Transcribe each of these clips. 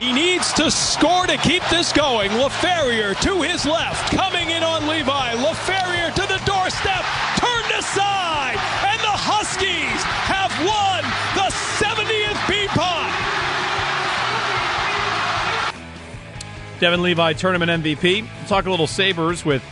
He needs to score to keep this going. Laferriere to his left, coming in on Levi. Laferriere to the doorstep, turned aside, and the Huskies have won the 70th Beanpot. Devon Levi, tournament MVP. Talk a little Sabres with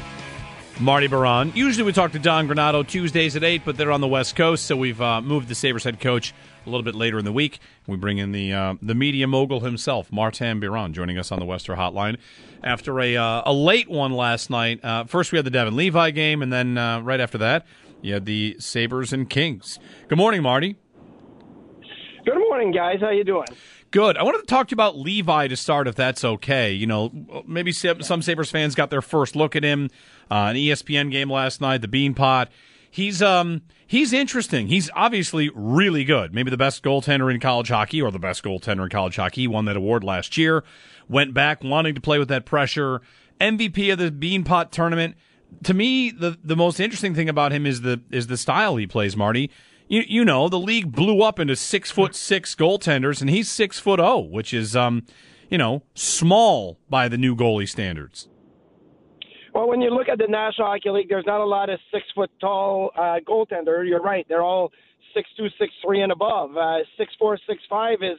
Marty Biron. Usually we talk to Don Granato Tuesdays at 8, but they're on the West Coast, so we've uh, moved the Sabres head coach a little bit later in the week. We bring in the uh, the media mogul himself, Martin Biron, joining us on the Western Hotline after a uh, a late one last night. Uh, first, we had the Devon Levi game, and then uh, right after that, you had the Sabres and Kings. Good morning, Marty. Good morning, guys. How you doing? Good. I wanted to talk to you about Levi to start, if that's okay. You know, maybe some Sabres fans got their first look at him. Uh, an ESPN game last night, the Beanpot. He's um he's interesting. He's obviously really good. Maybe the best goaltender in college hockey, or the best goaltender in college hockey. He won that award last year. Went back wanting to play with that pressure. MVP of the Beanpot tournament. To me, the the most interesting thing about him is the is the style he plays, Marty. You you know the league blew up into six foot six goaltenders, and he's six foot oh, which is um you know small by the new goalie standards. Well, when you look at the National Hockey League, there's not a lot of six foot tall uh, goaltender. You're right; they're all six two, six three, and above. Uh, six four, six five is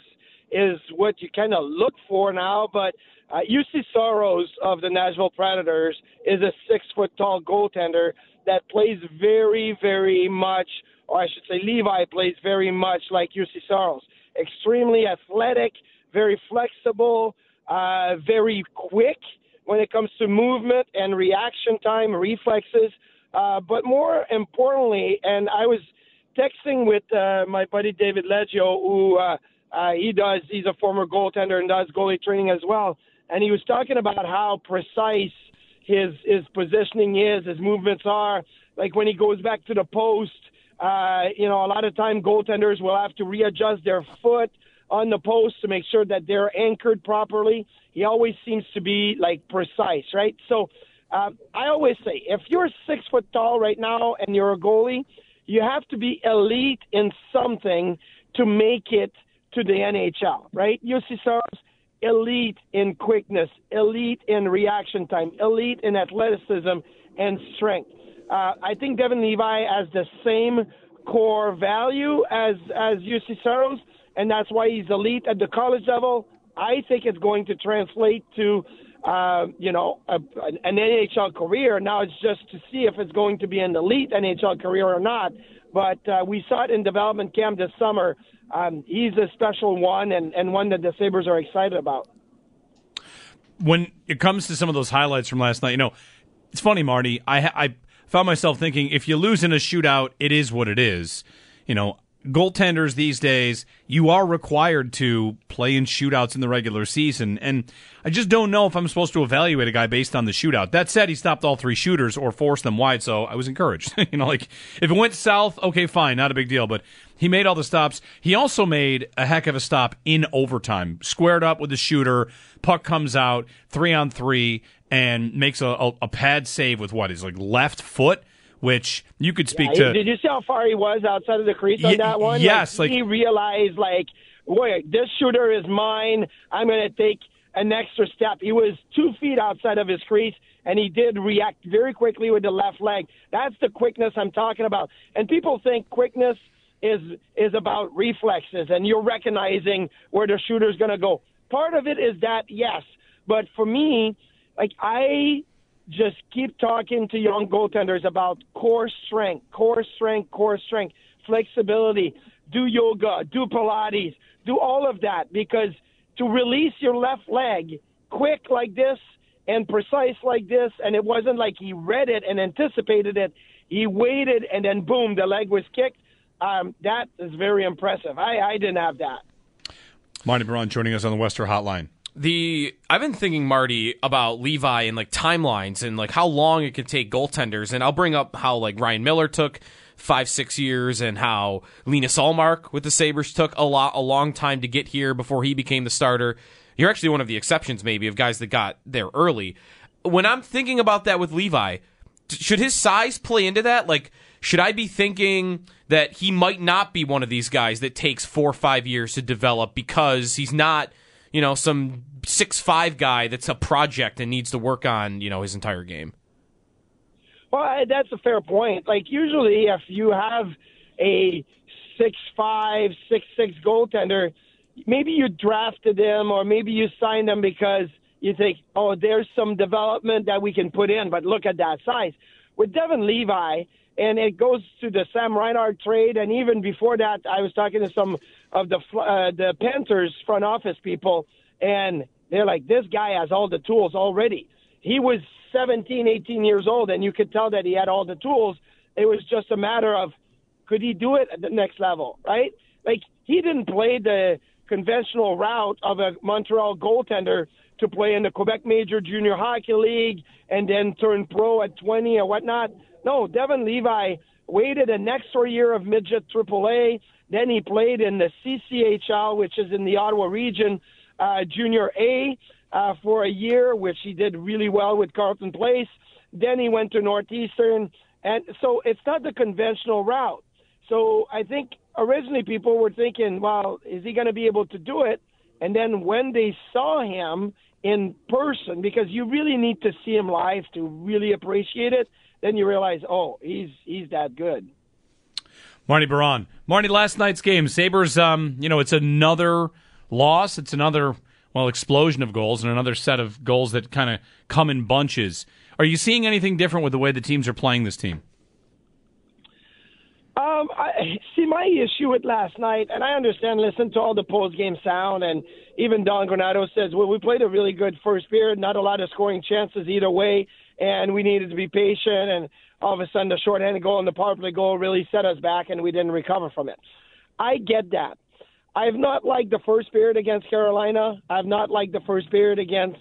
is what you kind of look for now. But uh, Juuse Saros of the Nashville Predators is a six foot tall goaltender that plays very, very much, or I should say, Levi plays very much like Saros. Extremely athletic, very flexible, uh, very quick when it comes to movement and reaction time, reflexes. Uh, but more importantly, and I was texting with uh, my buddy David Leggio, who uh, uh, he does, he's a former goaltender and does goalie training as well. And he was talking about how precise his his positioning is, his movements are. Like when he goes back to the post, uh, you know, a lot of time goaltenders will have to readjust their foot on the post to make sure that they're anchored properly. He always seems to be like precise, right? So um, I always say, if you're six foot tall right now and you're a goalie, you have to be elite in something to make it to the NHL, right? Juuse Saros, elite in quickness, elite in reaction time, elite in athleticism and strength. Uh, I think Devon Levi has the same core value as as Juuse Saros, and that's why he's elite at the college level. I think it's going to translate to, uh, you know, a, an NHL career. Now it's just to see if it's going to be an elite NHL career or not. But uh, we saw it in development camp this summer. Um, he's a special one and, and one that the Sabres are excited about. When it comes to some of those highlights from last night, you know, it's funny, Marty. I, I found myself thinking if you lose in a shootout, it is what it is. You know, goaltenders these days, you are required to play in shootouts in the regular season. And I just don't know if I'm supposed to evaluate a guy based on the shootout. That said, he stopped all three shooters or forced them wide, so I was encouraged. you know, like if it went south, okay, fine, not a big deal. But he made all the stops. He also made a heck of a stop in overtime. Squared up with the shooter, puck comes out, three on three, and makes a, a, a pad save with what is like left foot which you could speak yeah, to. Did you see how far he was outside of the crease on that one? Yes, like, like he realized, like, wait, this shooter is mine. I'm going to take an extra step. He was two feet outside of his crease, and he did react very quickly with the left leg. That's the quickness I'm talking about. And people think quickness is is about reflexes and you're recognizing where the shooter's going to go. Part of it is that yes, but for me, like I just keep talking to young goaltenders about core strength, core strength, core strength, flexibility, do yoga, do Pilates, do all of that because to release your left leg quick like this and precise like this, and it wasn't like he read it and anticipated it. He waited and then boom, the leg was kicked. Um, that is very impressive. I, I didn't have that. Marty Biron joining us on the Western Hotline. The I've been thinking Marty about Levi and like timelines and like how long it could take goaltenders, and I'll bring up how like Ryan Miller took five six years and how Linus Ullmark with the Sabres took a lot a long time to get here before he became the starter. You're actually one of the exceptions maybe of guys that got there early. When I'm thinking about that with Levi, should his size play into that? Like should I be thinking that he might not be one of these guys that takes four or five years to develop because he's not, you know, some six five guy that's a project and needs to work on, you know, his entire game? Well, that's a fair point. Like usually, if you have a six five, six six goaltender, maybe you drafted them or maybe you signed them because you think, oh, there's some development that we can put in. But look at that size. With Devon Levi, and it goes to the Sam Reinhart trade. And even before that, I was talking to some of the uh, the Panthers front office people, and they're like, "This guy has all the tools already." He was 17, 18 years old, and you could tell that he had all the tools. It was just a matter of could he do it at the next level, right? Like he didn't play the conventional route of a Montreal goaltender to play in the Quebec Major Junior Hockey League and then turn pro at 20 or whatnot. No, Devon Levi waited an extra year of midget AAA. Then he played in the CCHL, which is in the Ottawa region, uh, Junior A, uh, for a year, which he did really well with Carleton Place. Then he went to Northeastern, and so it's not the conventional route. So I think originally people were thinking, well, is he going to be able to do it? And then when they saw him in person, because you really need to see him live to really appreciate it then you realize, oh, he's he's that good. Marty Biron. Marty, last night's game, Sabres, um, you know, it's another loss. It's another, well, explosion of goals and another set of goals that kind of come in bunches. Are you seeing anything different with the way the teams are playing this team? Um, I see my issue with last night, and I understand. Listen to all the post game sound, and even Don Granato says, "Well, we played a really good first period. Not a lot of scoring chances either way and we needed to be patient. And all of a sudden, the shorthanded goal and the power play goal really set us back, and we didn't recover from it. I get that. I have not liked the first period against Carolina. I have not liked the first period against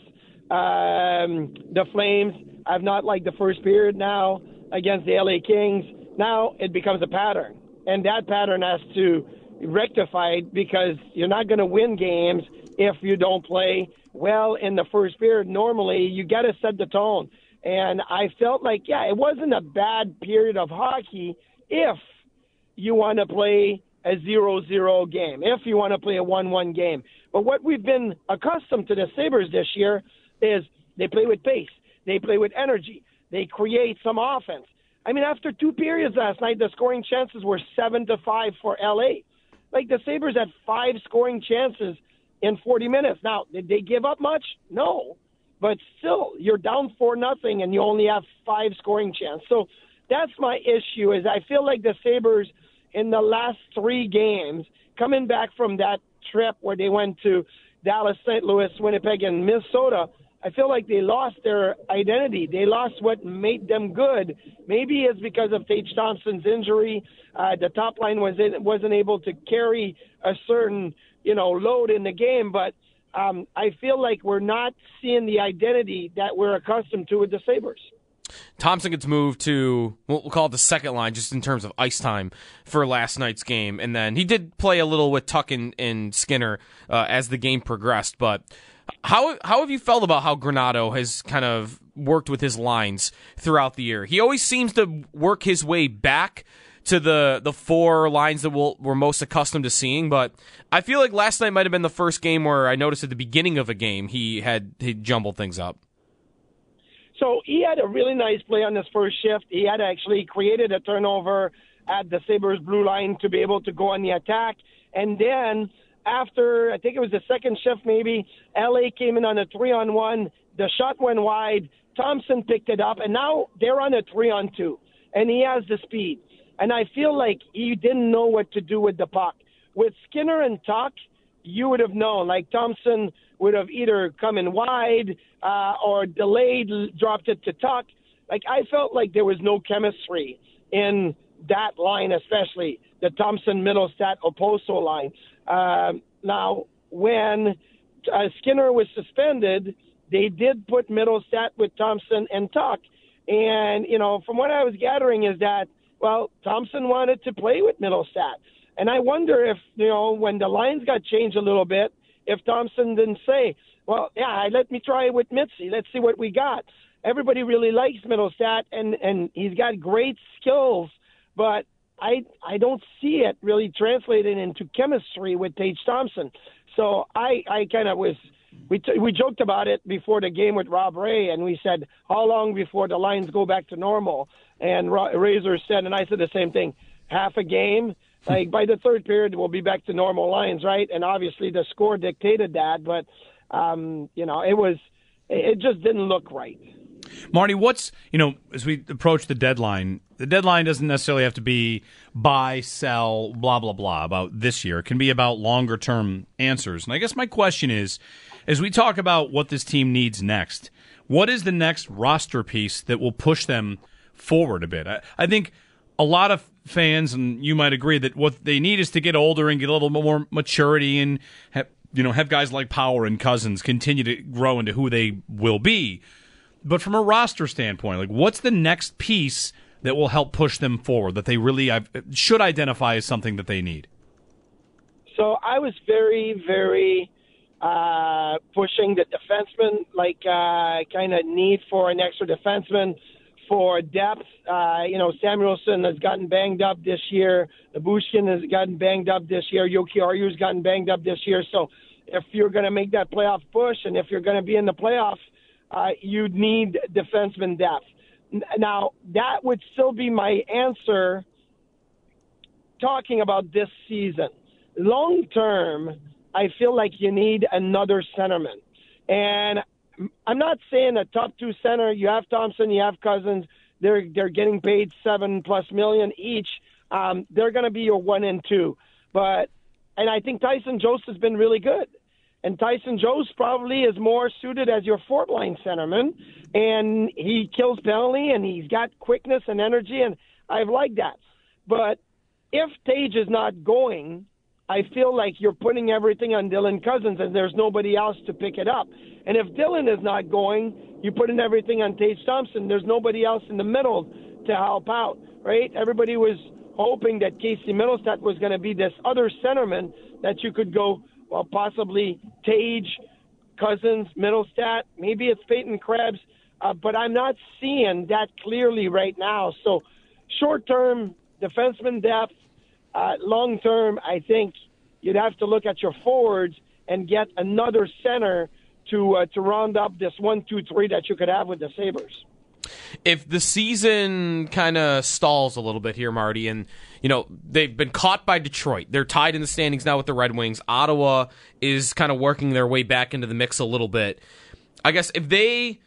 um, the Flames. I've not liked the first period now against the LA Kings. Now it becomes a pattern, and that pattern has to rectify because you're not going to win games if you don't play well in the first period. Normally, you got to set the tone. And I felt like, yeah, it wasn't a bad period of hockey if you want to play a zero-zero game, if you want to play a one-one game. But what we've been accustomed to the Sabres this year is they play with pace, they play with energy, they create some offense. I mean, after two periods last night, the scoring chances were seven to five for LA. Like the Sabres had five scoring chances in 40 minutes. Now, did they give up much? No but still you're down four nothing and you only have five scoring chances. So that's my issue is I feel like the Sabres in the last three games, coming back from that trip where they went to Dallas, St. Louis, Winnipeg, and Minnesota, I feel like they lost their identity. They lost what made them good. Maybe it's because of Tage Thompson's injury. Uh, the top line was in, wasn't able to carry a certain you know load in the game, but um, I feel like we're not seeing the identity that we're accustomed to with the Sabres. Thompson gets moved to what we'll call it the second line, just in terms of ice time for last night's game, and then he did play a little with Tuch and, and Skinner uh, as the game progressed. But how how have you felt about how Granato has kind of worked with his lines throughout the year? He always seems to work his way back to the the four lines that we'll, we're most accustomed to seeing. But I feel like last night might have been the first game where I noticed at the beginning of a game he had he jumbled things up. So he had a really nice play on his first shift. He had actually created a turnover at the Sabres blue line to be able to go on the attack. And then after, I think it was the second shift maybe, LA came in on a three on one. The shot went wide. Thompson picked it up, and now they're on a three on two, and he has the speed. And I feel like he didn't know what to do with the puck. With Skinner and Tuch, you would have known. Like Thompson would have either come in wide uh, or delayed, dropped it to Tuch. Like I felt like there was no chemistry in that line, especially the Thompson Mittelstadt Okposo line. Uh, now, when uh, Skinner was suspended, they did put Mittelstadt with Thompson and Tuch. And, you know, from what I was gathering is that, well, Thompson wanted to play with Mittelstadt. And I wonder if, you know, when the lines got changed a little bit, if Thompson didn't say, well, yeah, let me try it with Mitzi. Let's see what we got. Everybody really likes Mittelstadt, and, and he's got great skills, but I I don't see it really translated into chemistry with Tage Thompson. So I I kind of was we t- we joked about it before the game with Rob Ray, and we said how long before the lines go back to normal. And Ra- Razor said, and I said the same thing: half a game. Like by the third period, we'll be back to normal lines, right? And obviously the score dictated that, but um, you know it was it just didn't look right. Marty, what's you know as we approach the deadline, the deadline doesn't necessarily have to be buy, sell, blah blah blah about this year. It can be about longer term answers. And I guess my question is, as we talk about what this team needs next, what is the next roster piece that will push them forward a bit? I, I think a lot of fans, and you might agree, that what they need is to get older and get a little more maturity and have, you know have guys like Power and Cozens continue to grow into who they will be. But from a roster standpoint, like what's the next piece that will help push them forward that they really should identify as something that they need? So I was very, very uh, pushing the defenseman, like uh, kind of need for an extra defenseman for depth. Uh, you know, Samuelsson has gotten banged up this year. Lyubushkin has gotten banged up this year. Jokiharju's gotten banged up this year. So if you're going to make that playoff push and if you're going to be in the playoffs, uh, you need defenseman depth. Now, that would still be my answer talking about this season. Long term, I feel like you need another centerman. And I'm not saying a top two center, you have Thompson, you have Cozens. they're they're getting paid seven plus million each. Um, they're going to be your one and two. But and I think Tyson Jost has been really good. And Tyson Jost probably is more suited as your fourth line centerman, and he kills penalty, and he's got quickness and energy, and I've liked that. But if Tage is not going, I feel like you're putting everything on Dylan Cozens, and there's nobody else to pick it up. And if Dylan is not going, you're putting everything on Tage Thompson. There's nobody else in the middle to help out, right? Everybody was hoping that Casey Mittelstadt was going to be this other centerman that you could go well, possibly Tage, Cozens, Mittelstadt. Maybe it's Peyton Krebs, uh, but I'm not seeing that clearly right now. So, short term, defenseman depth. Uh, long term, I think you'd have to look at your forwards and get another center to uh, to round up this one, two, three that you could have with the Sabres if the season kind of stalls a little bit here, Marty, and you know they've been caught by Detroit, they're tied in the standings now with the Red Wings. Ottawa is kind of working their way back into the mix a little bit. I guess if they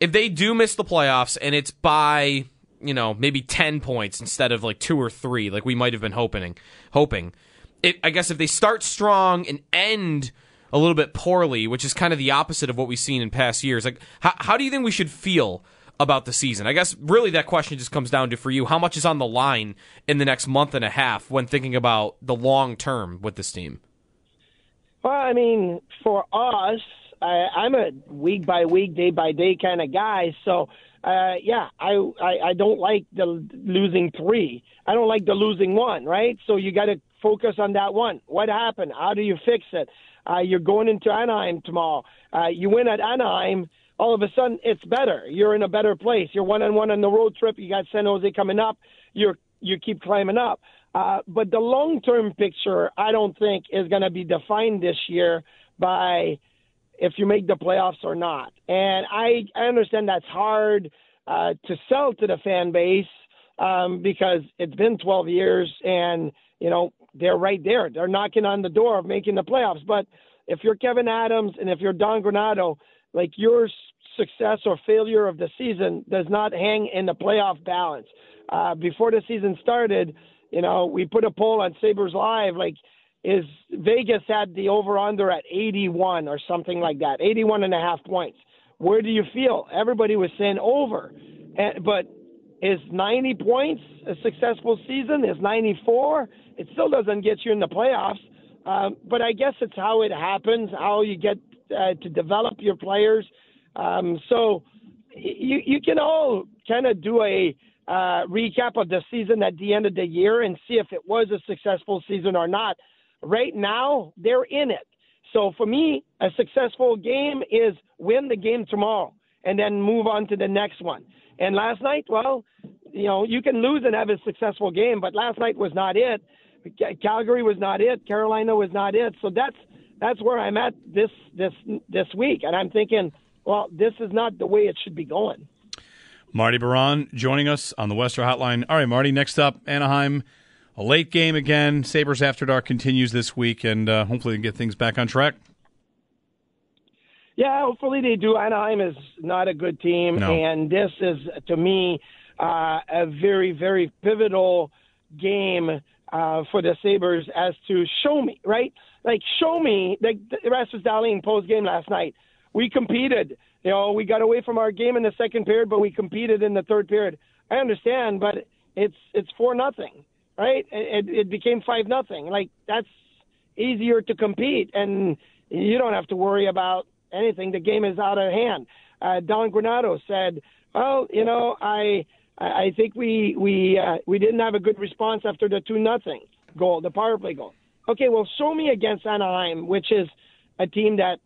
if they do miss the playoffs and it's by you know maybe ten points instead of like two or three, like we might have been hoping, hoping. It, I guess if they start strong and end a little bit poorly, which is kind of the opposite of what we've seen in past years. Like, how, how do you think we should feel about the season? I guess really that question just comes down to for you how much is on the line in the next month and a half when thinking about the long term with this team? Well, I mean, for us, I, I'm a week by week, day by day kind of guy. So, uh, yeah, I, I I don't like the losing three. I don't like the losing one. Right. So you got to focus on that one. What happened? How do you fix it? Uh, you're going into Anaheim tomorrow. Uh, you win at Anaheim all of a sudden it's better. You're in a better place. You're one on one on the road trip. You got San Jose coming up. You're you keep climbing up. Uh, but the long term picture, I don't think, is going to be defined this year by if you make the playoffs or not. And I I understand that's hard uh, to sell to the fan base um, because it's been 12 years and, you know, they're right there. They're knocking on the door of making the playoffs. But if you're Kevin Adams and if you're Don Granato, like your success or failure of the season does not hang in the playoff balance. Uh, before the season started, you know, we put a poll on Sabres Live, like, is Vegas had the over under at 81 or something like that, 81 and a half points. Where do you feel? Everybody was saying over. And, but is 90 points a successful season? Is 94? It still doesn't get you in the playoffs. Um, but I guess it's how it happens, how you get uh, to develop your players. Um, so you you can all kind of do a uh, recap of the season at the end of the year and see if it was a successful season or not. Right now, they're in it. So for me, a successful game is win the game tomorrow and then move on to the next one. And last night, well, you know, you can lose and have a successful game, but last night was not it. Calgary was not it. Carolina was not it. So that's that's where I'm at this this this week, and I'm thinking, well, this is not the way it should be going. Marty Biron joining us on the Western Hotline. All right, Marty. Next up, Anaheim. A late game again. Sabres After Dark continues this week, and uh, hopefully get things back on track. Yeah, hopefully they do. Anaheim is not a good team, no. and this is to me uh, a very, very pivotal game uh, for the Sabres as to show me, right? Like, show me, like the Rasmus Dahlin post game last night. We competed. You know, we got away from our game in the second period, but we competed in the third period. I understand, but it's it's four nothing, right? It, it became five nothing. Like that's easier to compete, and you don't have to worry about anything. The game is out of hand. Uh, Don Granato said, "Well, you know, I I think we we uh, we didn't have a good response after the two nothing goal, the power play goal. Okay, well, show me against Anaheim, which is a team that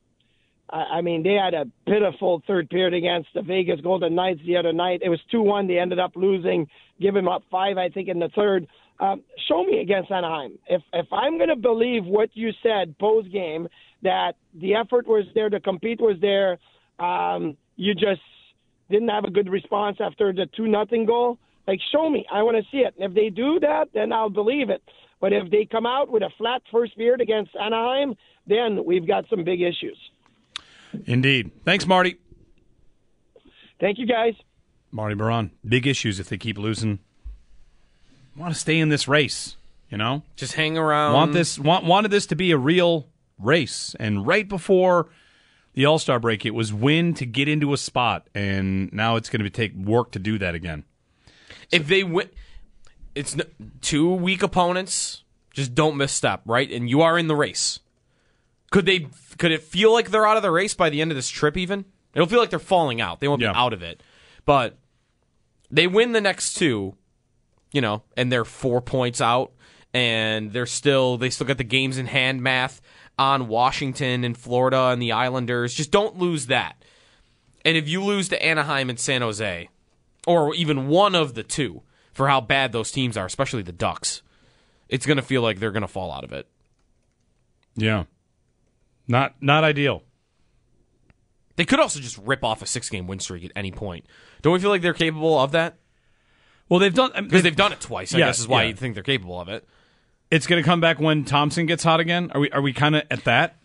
I mean, they had a pitiful third period against the Vegas Golden Knights the other night. It was 2 1. They ended up losing, giving up five, I think, in the third. Um, show me against Anaheim. If, if I'm going to believe what you said post game, that the effort was there, the compete was there, um, you just didn't have a good response after the 2 nothing goal, like, show me. I want to see it. And if they do that, then I'll believe it. But if they come out with a flat first period against Anaheim, then we've got some big issues. Indeed. Thanks, Marty. Thank you, guys. Marty Biron, Big issues if they keep losing. Want to stay in this race, you know? Just hang around. Want this want wanted this to be a real race. And right before the All Star break, it was win to get into a spot, and now it's going to take work to do that again. If they win, it's two weak opponents. Just don't misstep, right? And you are in the race. Could they? Could it feel like they're out of the race by the end of this trip? Even it'll feel like they're falling out. They won't Yeah. be out of it, but they win the next two, you know, and they're four points out, and they're still they still got the games in hand math on Washington and Florida and the Islanders. Just don't lose that. And if you lose to Anaheim and San Jose, or even one of the two, for how bad those teams are, especially the Ducks, it's going to feel like they're going to fall out of it. Yeah. Not not ideal. They could also just rip off a six game win streak at any point. Don't we feel like they're capable of that? Well, they've done Because they've done it twice. I Yeah, guess is why yeah. you think they're capable of it. It's going to come back when Thompson gets hot again. Are we are we kind of at that?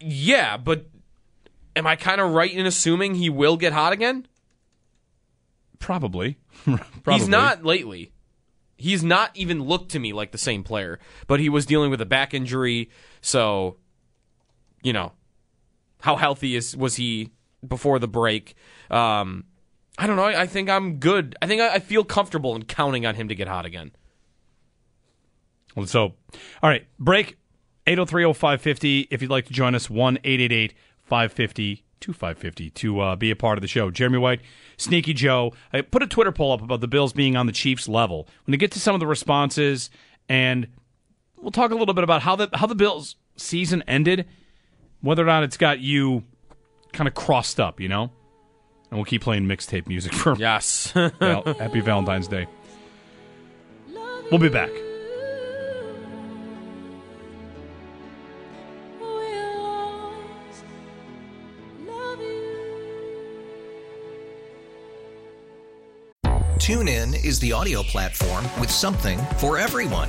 Yeah, but am I kind of right in assuming he will get hot again? Probably. He's not lately. He's not even looked to me like the same player, but he was dealing with a back injury, so you know how healthy is was he before the break? Um, I don't know. I, I think I'm good. I think I, I feel comfortable in counting on him to get hot again. Let's hope. All right, break 8030550 if you'd like to join us 1 550 2550 to uh, be a part of the show. Jeremy White, Sneaky Joe. I put a Twitter poll up about the Bills being on the Chiefs level. When we get to some of the responses and we'll talk a little bit about how the how the Bills season ended, whether or not it's got you kind of crossed up, you know? And we'll keep playing mixtape music for Yes. well, happy Valentine's Day. We'll be back. TuneIn is the audio platform with something for everyone.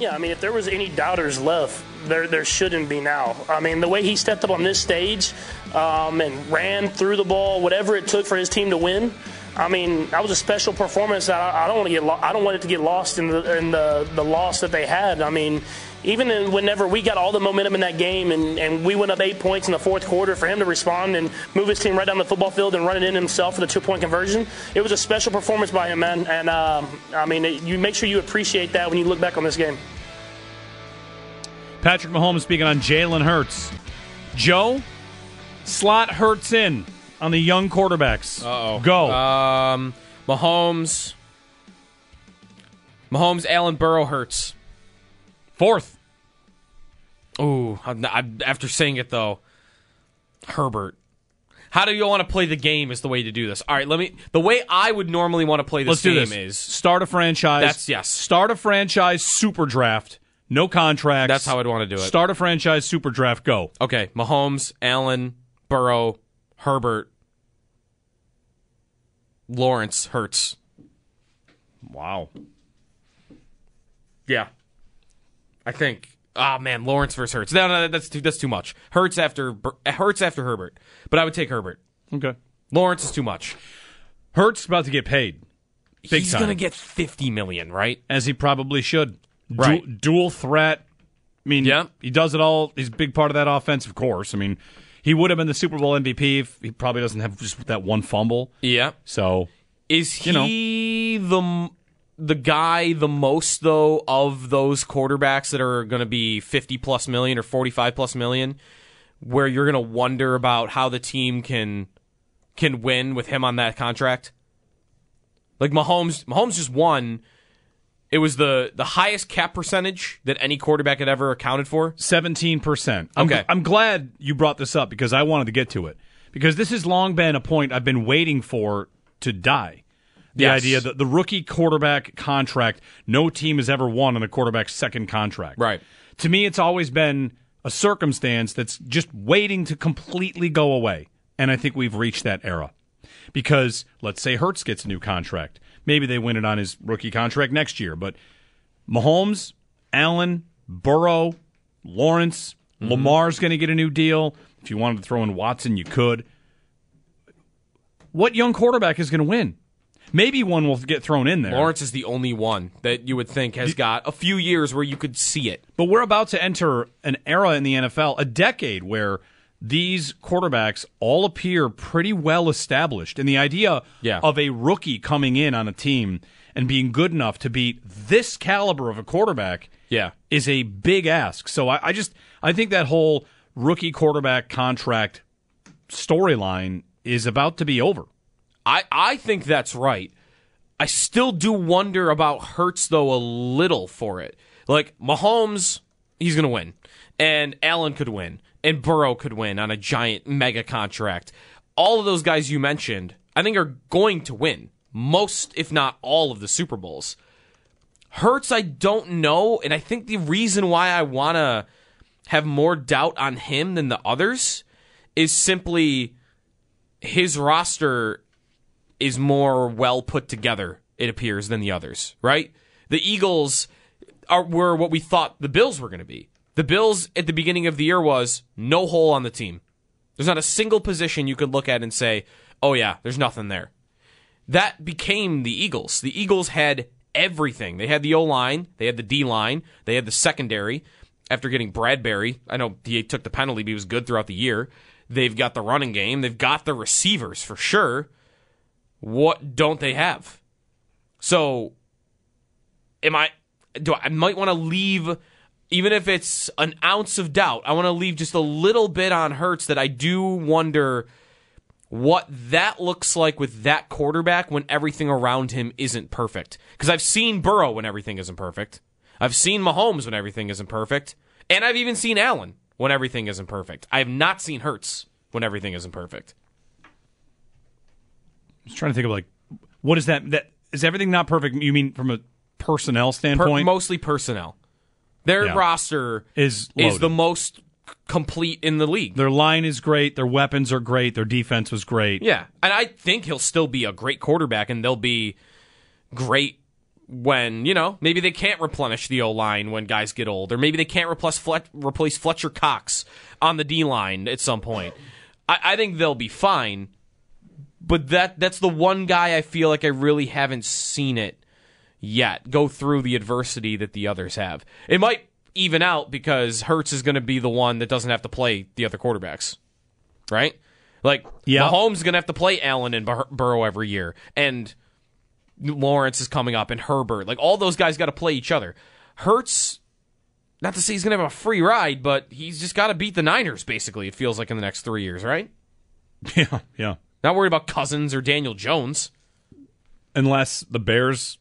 Yeah, I mean, if there was any doubters left, there there shouldn't be now. I mean, the way he stepped up on this stage um, and ran through the ball, whatever it took for his team to win. I mean, that was a special performance. I, I don't want to get lo- I don't want it to get lost in the in the, the loss that they had. I mean, even in, whenever we got all the momentum in that game and, and we went up eight points in the fourth quarter, for him to respond and move his team right down the football field and run it in himself for the two point conversion, it was a special performance by him, man. And um, I mean, it, you make sure you appreciate that when you look back on this game. Patrick Mahomes speaking on Jalen Hurts. Joe, slot Hurts in on the young quarterbacks. Uh-oh. Go. Um, Mahomes. Mahomes, Allen Burrow Hurts. Fourth. Ooh, I'm, I'm- after saying it though, Herbert. How do you want to play the game? Is the way to do this. All right, let me. The way I would normally want to play this Let's do game this. is start a franchise. That's- yes. Start a franchise super draft. No contracts. That's how I'd want to do it. Start a franchise super draft. Go. Okay, Mahomes, Allen, Burrow, Herbert, Lawrence, Hurts. Wow. Yeah, I think. Ah man, Lawrence versus Hurts. No, no, that's too, that's too much. Hurts after Hurts after Herbert, but I would take Herbert. Okay. Lawrence is too much. Hurts about to get paid. Big He's time. gonna get fifty million, right? as he probably should. Du- Right. dual threat. I mean, Yeah. he does it all. He's a big part of that offense, of course. I mean, he would have been the Super Bowl MVP if he probably doesn't have just that one fumble. Yeah. So Is You know. he the the guy the most though of those quarterbacks that are going to be 50 plus million or 45 plus million where you're going to wonder about how the team can can win with him on that contract? Like Mahomes Mahomes just won it was the the highest cap percentage that any quarterback had ever accounted for. seventeen percent. I'm, Okay. I'm glad you brought this up because I wanted to get to it because this has long been a point I've been waiting for to die. The Yes. idea that the rookie quarterback contract, no team has ever won on a quarterback's second contract. Right. To me, it's always been a circumstance that's just waiting to completely go away. And I think we've reached that era. Because let's say Hurts gets a new contract. Maybe they win it on his rookie contract next year. But Mahomes, Allen, Burrow, Lawrence, mm-hmm. Lamar's going to get a new deal. If you wanted to throw in Watson, you could. What young quarterback is going to win? Maybe one will get thrown in there. Lawrence is the only one that you would think has got a few years where you could see it. But we're about to enter an era in the NFL, a decade where these quarterbacks all appear pretty well established. And the idea Yeah. of a rookie coming in on a team and being good enough to beat this caliber of a quarterback Yeah. is a big ask. So I, I just I think that whole rookie quarterback contract storyline is about to be over. I, I think that's right. I still do wonder about Hurts though a little for it. Like Mahomes, he's gonna win, and Allen could win, and Burrow could win on a giant mega contract. All of those guys you mentioned, I think, are going to win most, if not all, of the Super Bowls. Hurts, I don't know, and I think the reason why I want to have more doubt on him than the others is simply his roster is more well put together, it appears, than the others, right? The Eagles are were what we thought the Bills were going to be. The Bills at the beginning of the year was no hole on the team. There's not a single position you could look at and say, "Oh yeah, there's nothing there." That became the Eagles. The Eagles had everything. They had the O line, they had the D line, they had the secondary. After getting Bradberry, I know he took the penalty, but he was good throughout the year. They've got the running game. They've got the receivers for sure. What don't they have? So, am I? Do I, I might want to leave, even if it's an ounce of doubt. I want to leave just a little bit on Hurts that I do wonder what that looks like with that quarterback when everything around him isn't perfect. Because I've seen Burrow when everything isn't perfect. I've seen Mahomes when everything isn't perfect. And I've even seen Allen when everything isn't perfect. I have not seen Hurts when everything isn't perfect. I was trying to think of like, what is that? That is everything not perfect? You mean from a personnel standpoint? Per, mostly personnel. Their yeah. roster is is the most complete in the league. Their line is great. Their weapons are great. Their defense was great. Yeah, and I think he'll still be a great quarterback, and they'll be great when you know maybe they can't replenish the O line when guys get old, or maybe they can't replace Flet- replace Fletcher Cox on the D line at some point. I, I think they'll be fine, but that that's the one guy I feel like I really haven't seen it yet go through the adversity that the others have. It might even out because Hurts is going to be the one that doesn't have to play the other quarterbacks, right? Like yeah. Mahomes is going to have to play Allen and Bur- Burrow every year, and Lawrence is coming up and Herbert. Like all those guys got to play each other. Hurts, not to say he's going to have a free ride, but he's just got to beat the Niners. Basically, it feels like in the next three years, right? Yeah, yeah. Not worried about Cousins or Daniel Jones, unless the Bears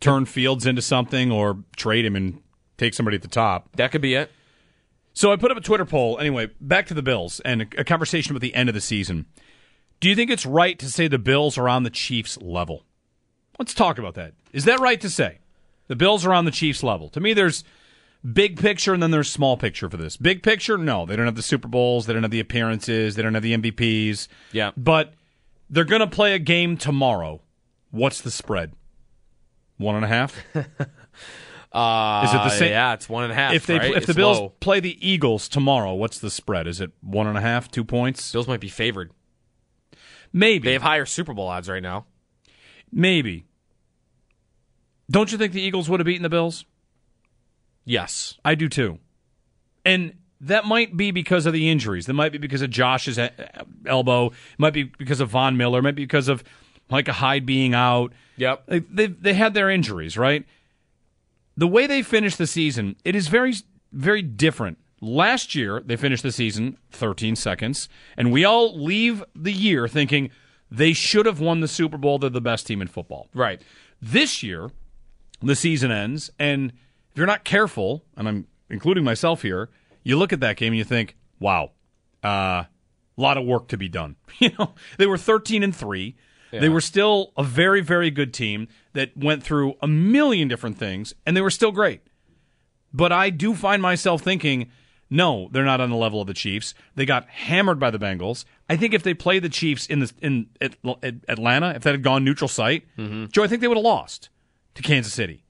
turn Fields into something or trade him and take somebody at the top. That could be it. So I put up a Twitter poll. Anyway, back to the Bills and a, a conversation about the end of the season. Do you think it's right to say the Bills are on the Chiefs level? Let's talk about that. Is that right to say? The Bills are on the Chiefs level. To me, there's big picture and then there's small picture for this. Big picture, no, they don't have the Super Bowls, they don't have the appearances, they don't have the MVPs. Yeah. But they're going to play a game tomorrow. What's the spread? One and a half? uh, Is it the same? Yeah, it's one and a half. If they right? if it's the Bills low. play the Eagles tomorrow, what's the spread? Is it one and a half, two points? Bills might be favored. Maybe they have higher Super Bowl odds right now. Maybe. Don't you think the Eagles would have beaten the Bills? Yes, I do too. And that might be because of the injuries. That might be because of Josh's uh, elbow. It might be because of Von Miller. It might be because of Micah Hyde being out. Yep. They they had their injuries, right? The way they finished the season, it is very very different. Last year, they finished the season 13 seconds, and we all leave the year thinking they should have won the Super Bowl. They're the best team in football. Right. This year, the season ends, and if you're not careful, and I'm including myself here, you look at that game and you think, wow, a uh, lot of work to be done. You know, they were 13 and 3. Yeah. They were still a very, very good team that went through a million different things, and they were still great. But I do find myself thinking, no, they're not on the level of the Chiefs. They got hammered by the Bengals. I think if they played the Chiefs in the in at, at Atlanta, if that had gone neutral site, mm-hmm. Joe, I think they would have lost to Kansas City.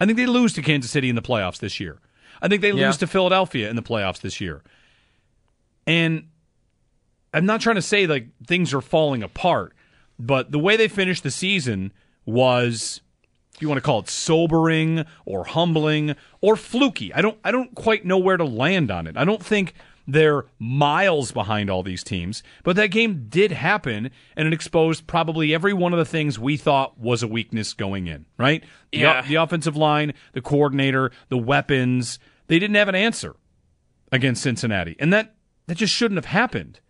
I think they lose to Kansas City in the playoffs this year. I think they yeah. lose to Philadelphia in the playoffs this year. And I'm not trying to say like things are falling apart, but the way they finished the season was if you want to call it sobering or humbling or fluky. I don't I don't quite know where to land on it. I don't think they're miles behind all these teams, but that game did happen and it exposed probably every one of the things we thought was a weakness going in, right? Yeah. The, the offensive line, the coordinator, the weapons, they didn't have an answer against Cincinnati. And that that just shouldn't have happened.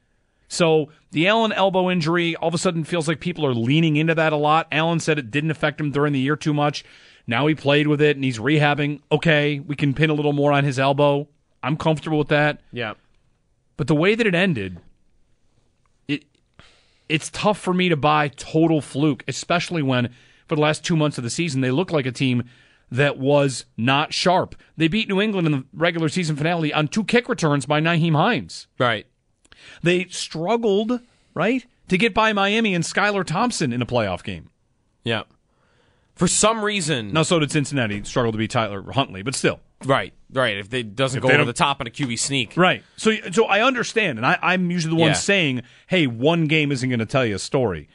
So the Allen elbow injury all of a sudden feels like people are leaning into that a lot. Allen said it didn't affect him during the year too much. Now he played with it and he's rehabbing. Okay, we can pin a little more on his elbow. I'm comfortable with that. Yeah. But the way that it ended, it it's tough for me to buy total fluke, especially when for the last two months of the season, they look like a team that was not sharp. They beat New England in the regular season finale on two kick returns by Nyheim Hines. Right. They struggled, right, to get by Miami and Skylar Thompson in a playoff game. Yeah. For some reason. Now, so did Cincinnati struggle to beat Tyler Huntley, but still. Right, right. If it doesn't If go over the top on a QB sneak. Right. So, so I understand, and I, I'm usually the one Yeah. saying, "Hey, one game isn't going to tell you a story."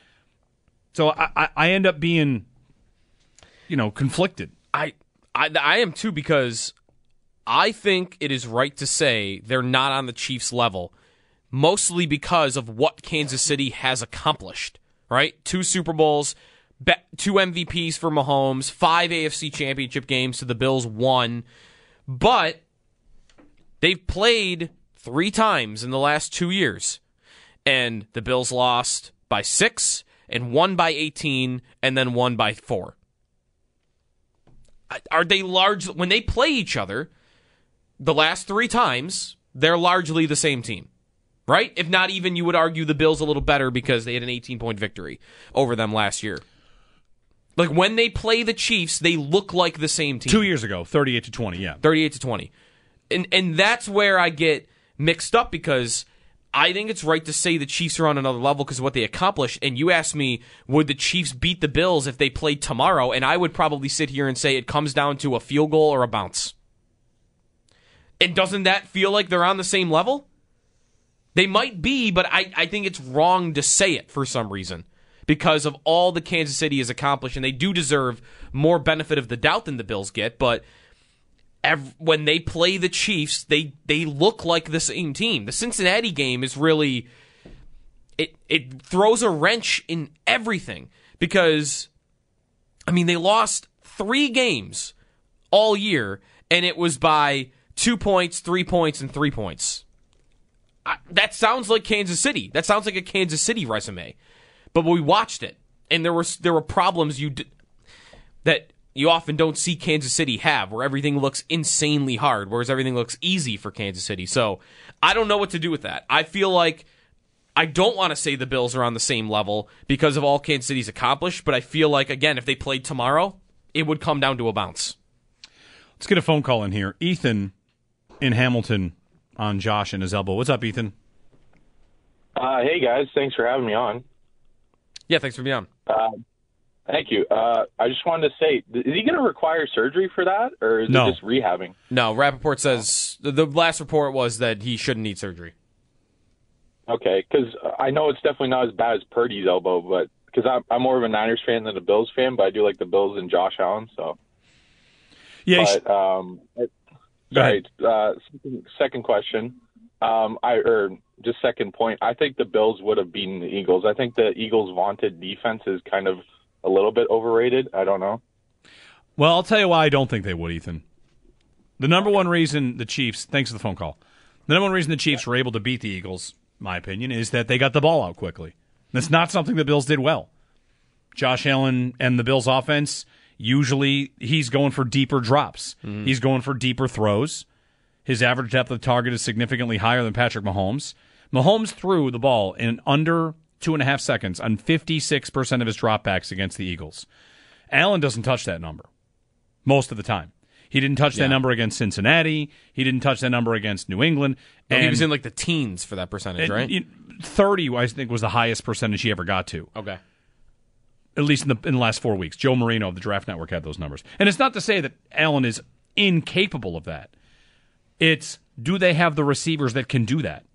So I, I, I end up being, you know, conflicted. I, I I am too because I think it is right to say they're not on the Chiefs level, mostly because of what Kansas City has accomplished. Right, two Super Bowls, two MVPs for Mahomes, five AFC Championship games to the Bills, one, but they've played three times in the last two years, and the Bills lost by six, and one by eighteen, and then one by four. Are they large when they play each other the last three times they're largely the same team right? If not even you would argue the bills a little better because they had an 18 point victory over them last year like when they play the chiefs they look like the same team Two years ago, thirty-eight to twenty. Yeah. 38 to 20 and and that's where i get mixed up because I think it's right to say the Chiefs are on another level because of what they accomplished. And you asked me, would the Chiefs beat the Bills if they played tomorrow? And I would probably sit here and say it comes down to a field goal or a bounce. And doesn't that feel like they're on the same level? They might be, but I, I think it's wrong to say it for some reason because of all the Kansas City has accomplished. And they do deserve more benefit of the doubt than the Bills get. But ev- when they play the Chiefs, they they look like the same team. The Cincinnati game is really it it throws a wrench in everything because I mean they lost 3 games all year and it was by 2 points, 3 points and 3 points. I, that sounds like Kansas City. That sounds like a Kansas City resume. But we watched it and there were there were problems you d- that you often don't see Kansas City have, where everything looks insanely hard, whereas everything looks easy for Kansas City. So I don't know what to do with that. I feel like I don't want to say the Bills are on the same level because of all Kansas City's accomplished, but I feel like, again, if they played tomorrow, it would come down to a bounce. Let's get a phone call in here. Ethan in Hamilton on Josh and his elbow. What's up, Ethan? Uh, hey guys, thanks for having me on. Yeah, thanks for being on. Uh, thank you. Uh, I just wanted to say, is he going to require surgery for that, or is No. it just rehabbing? No, Rapoport says the, the last report was that he shouldn't need surgery. Okay, because I know it's definitely not as bad as Purdy's elbow, but because I'm, I'm more of a Niners fan than a Bills fan, but I do like the Bills and Josh Allen. So Yeah, but, um, sorry. Uh, second, second question. Um, I or just second point. I think the Bills would have beaten the Eagles. I think the Eagles' vaunted defense is kind of a little bit overrated. I don't know. Well, I'll tell you why I don't think they would, Ethan. The number one reason the Chiefs, thanks for the phone call, the number one reason the Chiefs were able to beat the Eagles, my opinion, is that they got the ball out quickly. That's not something the Bills did well. Josh Allen and the Bills offense, usually he's going for deeper drops. Mm-hmm. He's going for deeper throws. His average depth of target is significantly higher than Patrick Mahomes. Mahomes threw the ball in under two and a half seconds on 56% of his dropbacks against the Eagles. Allen doesn't touch that number most of the time. He didn't touch Yeah. that number against Cincinnati. He didn't touch that number against New England. No, he was in like the teens for that percentage, and, right? 30, I think, was the highest percentage he ever got to. Okay. At least in the, in the last four weeks. Joe Marino of the Draft Network had those numbers. And it's not to say that Allen is incapable of that. It's do they have the receivers that can do that?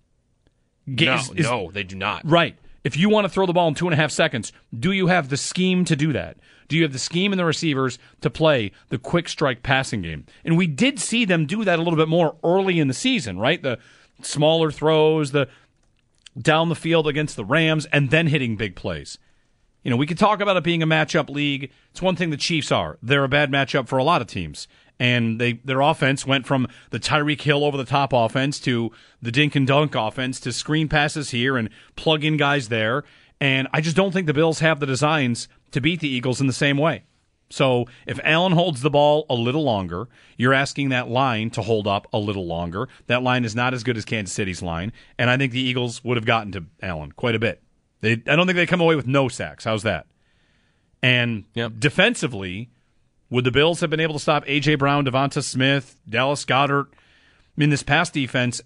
Ga- no, is- is- no, they do not. Right. If you want to throw the ball in two and a half seconds, do you have the scheme to do that? Do you have the scheme and the receivers to play the quick strike passing game? And we did see them do that a little bit more early in the season, right? The smaller throws, the down the field against the Rams, and then hitting big plays. You know, we could talk about it being a matchup league. It's one thing the Chiefs are. They're a bad matchup for a lot of teams. And they their offense went from the Tyreek Hill over the top offense to the dink and dunk offense to screen passes here and plug in guys there. And I just don't think the Bills have the designs to beat the Eagles in the same way. So if Allen holds the ball a little longer, you're asking that line to hold up a little longer. That line is not as good as Kansas City's line, and I think the Eagles would have gotten to Allen quite a bit. They, I don't think they come away with no sacks. How's that? And defensively, would the Bills have been able to stop A.J. Brown, Devonta Smith, Dallas Goedert? I mean, this pass defense,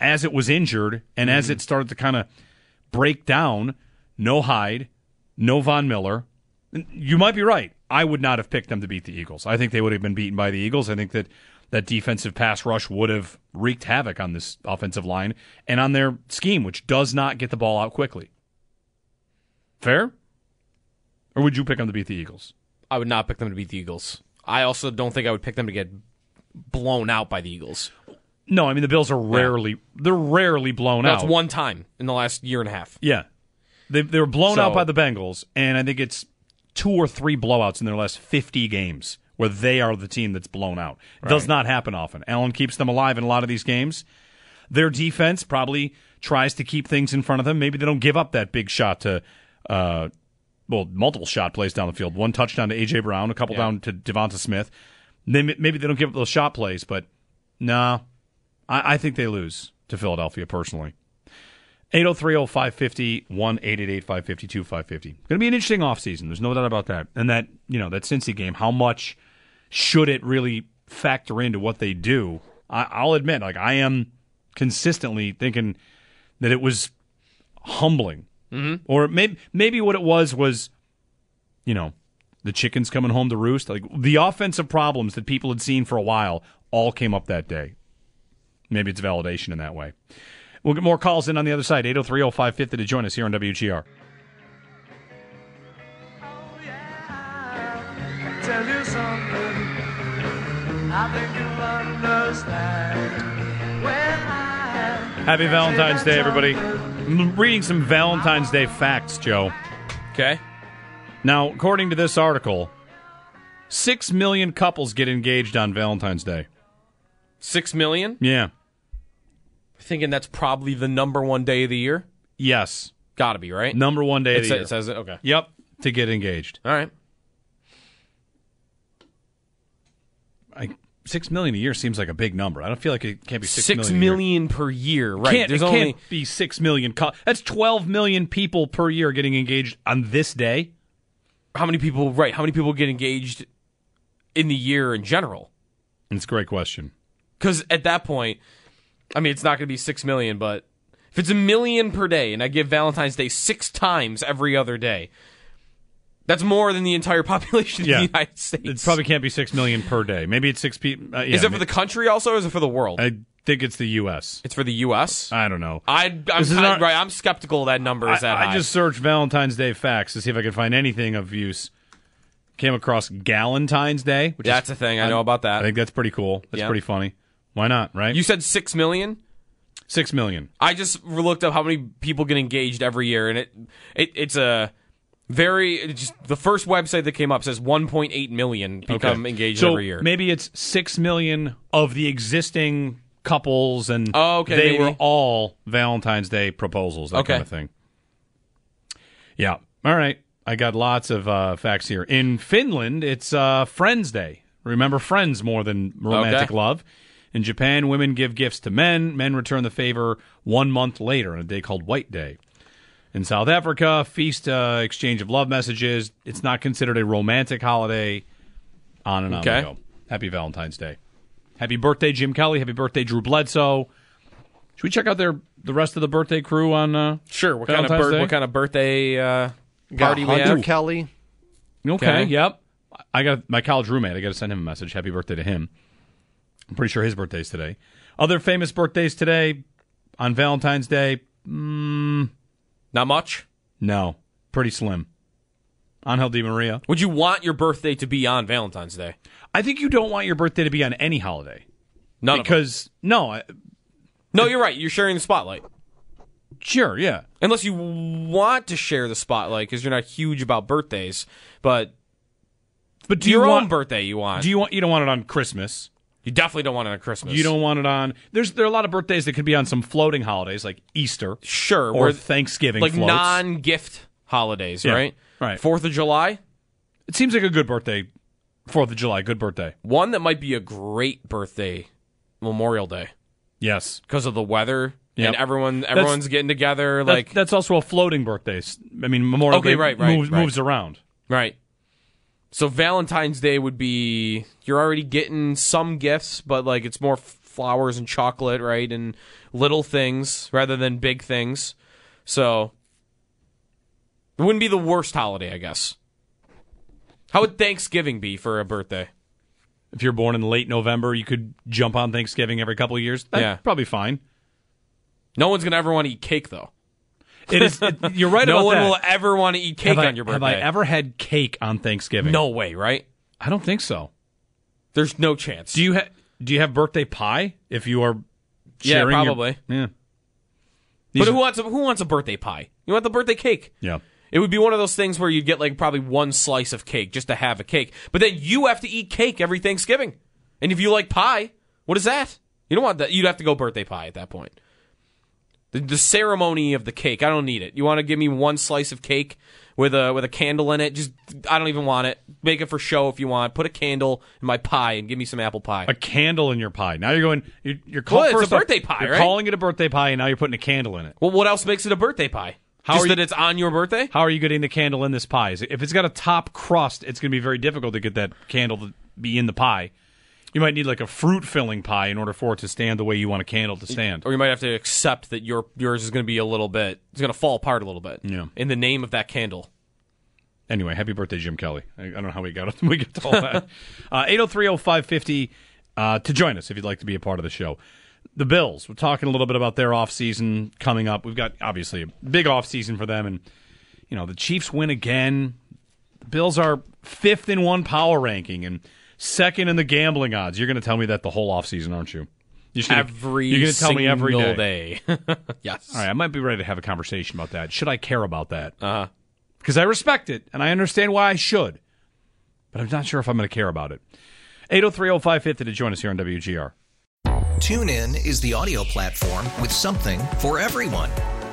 as it was injured and as it mm-hmm. started to kind of break down, no Hyde, no Von Miller. You might be right. I would not have picked them to beat the Eagles. I think they would have been beaten by the Eagles. I think that that defensive pass rush would have wreaked havoc on this offensive line and on their scheme, which does not get the ball out quickly. Fair? Or would you pick them to beat the Eagles? I would not pick them to beat the Eagles. I also don't think I would pick them to get blown out by the Eagles. No, I mean the Bills are rarely they're rarely blown That's out. That's one time in the last year and a half. Yeah. They they were blown out by the Bengals, and I think it's two or three blowouts in their last fifty games where they are the team that's blown out. It Does not happen often. Allen keeps them alive in a lot of these games. Their defense probably tries to keep things in front of them. Maybe they don't give up that big shot to uh well, multiple shot plays down the field. One touchdown to AJ Brown, a couple Yeah. down to Devonta Smith. They, maybe they don't give up those shot plays, but no, I, I think they lose to Philadelphia personally. 803 550 1 550 550 Going to be an interesting offseason. There's no doubt about that. And that, you know, that Cincy game, how much should it really factor into what they do? I, I'll admit, like, I am consistently thinking that it was humbling. Mm-hmm. Or maybe, maybe what it was was, you know, the chickens coming home to roost. Like, the offensive problems that people had seen for a while all came up that day. Maybe it's validation in that way. We'll get more calls in on the other side. 803 550 to join us here on WGR. Tell you something, I think you'll understand Happy Valentine's Day, everybody. I'm reading some Valentine's Day facts, Joe. Okay. Now, according to this article, six million couples get engaged on Valentine's Day. Six million? Yeah. Thinking that's probably the number one day of the year? Yes. Gotta be, right? Number one day It of the sa- year. it says it? Okay. Yep. To get engaged. All right. I, six million a year seems like a big number. I don't feel like it can't be six, Six million a year. per year, right? Can't, There's it only can't be six million. cou- That's twelve million people per year getting engaged on this day. how many people? Right? How many people get engaged in the year in general? It's a great question. Because at that point, I mean, it's not going to be six million, but if it's a million per day, and I give Valentine's Day six times every other day, that's more than the entire population of Yeah. the United States. It probably can't be six million per day. Maybe it's six people. Uh, yeah, is it for the country also, or is it for the world? I think it's the U.S. it's for the U.S. I don't know. I, is not- right. I'm skeptical that number is I, that I high. just searched Valentine's Day facts to see if I could find anything of use. Came across Galentine's Day. Which That's is, a thing. I know about that. I think that's pretty cool. That's Yeah. pretty funny. Why not? Right? you said six million. six million. I just looked up how many people get engaged every year, and it, it it's a very just the first website that came up says 1.8 million become Okay. engaged so every year. Maybe it's six million of the existing couples, and Oh, okay, they maybe. were all Valentine's Day proposals, that Okay. kind of thing. Yeah. All right. I got lots of uh, facts here. In Finland, it's uh, Friends Day. Remember Friends more than romantic Okay. love. In Japan, women give gifts to men. Men return the favor one month later on a day called White Day. In South Africa, feast uh, exchange of love messages. It's not considered a romantic holiday. On and on Okay. we go. Happy Valentine's Day. Happy birthday, Jim Kelly. Happy birthday, Drew Bledsoe. Should we check out their the rest of the birthday crew on? Uh, sure. What kind of Valentine's birth, Day? what kind of birthday uh, party we have? Kelly. Okay, Okay. Yep. I got my college roommate. I got to send him a message. Happy birthday to him. I'm pretty sure his birthday's today. Other famous birthdays today on Valentine's Day. Mm, Not much. no, pretty slim. Angel Di Maria. Would you want your birthday to be on Valentine's Day? I think you don't want your birthday to be on any holiday None because no, I, No, you're right. You're sharing the spotlight. sure, yeah, Unless you want to share the spotlight because you're not huge about birthdays, but but do you your own want? birthday you want. Do you want? You don't want it on Christmas. You definitely don't want it on Christmas. You don't want it on. There's there are a lot of birthdays that could be on some floating holidays like Easter sure or Thanksgiving, like floats. non-gift holidays, Yeah, right? right. Fourth of July, It seems like a good birthday. Fourth of July, good birthday. one that might be a great birthday, Memorial Day, Yes, because of the weather Yep. and everyone everyone's getting together. Like that's also a floating birthday. I mean, Memorial Okay, Day right, right, moves, right. moves around. right, So Valentine's Day would be you're already getting some gifts, but like it's more f- flowers and chocolate, right? And little things rather than big things. So it wouldn't be the worst holiday, I guess. How would Thanksgiving be for a birthday? If you're born in late November, you could jump on Thanksgiving every couple of years. That's Yeah. probably fine. No one's gonna ever want to eat cake, though. It is. it- you're right no about one will ever want to eat cake have I, on your birthday. Have I ever had cake on Thanksgiving? No way, right? I don't think so. There's no chance. Do you ha- do you have birthday pie if you are Yeah, sharing your- probably. yeah. but These who wants a, who wants a birthday pie? You want the birthday cake? Yeah. It would be one of those things where you'd get like probably one slice of cake just to have a cake. But then you have to eat cake every Thanksgiving. And if you like pie, what is that? You don't want that. You'd have to go birthday pie at that point. The, the ceremony of the cake, I don't need it. You want to give me one slice of cake with a with a candle in it? Just I don't even want it. Make it for show if you want. Put a candle in my pie and give me some apple pie. A candle in your pie. Now you're going. You're, you're call, Well, it's a birthday pie, You're right? calling it a birthday pie, and now you're putting a candle in it. Well, what else makes it a birthday pie? How Just are that it's on your birthday? How are you getting the candle in this pie? If it's got a top crust, it's going to be very difficult to get that candle to be in the pie. You might need like a fruit filling pie in order for it to stand the way you want a candle to stand. Or you might have to accept that your yours is going to be a little bit. It's going to fall apart a little bit. Yeah. In the name of that candle. Anyway, happy birthday, Jim Kelly. I, I don't know how we got we got to all that. Uh, 8030550 uh, to join us if you'd like to be a part of the show. The Bills, we're talking a little bit about their offseason coming up. We've got obviously a big offseason for them and you know, the Chiefs win again. The Bills are fifth in one power ranking and second in the gambling odds. You're going to tell me that the whole offseason, aren't you? You're gonna, every you're going to tell me every day. day. yes. All right, I might be ready to have a conversation about that. Should I care about that? Uh huh. Because I respect it and I understand why I should, but I'm not sure if I'm going to care about it. 8030550 to join us here on WGR. Tune in is the audio platform with something for everyone.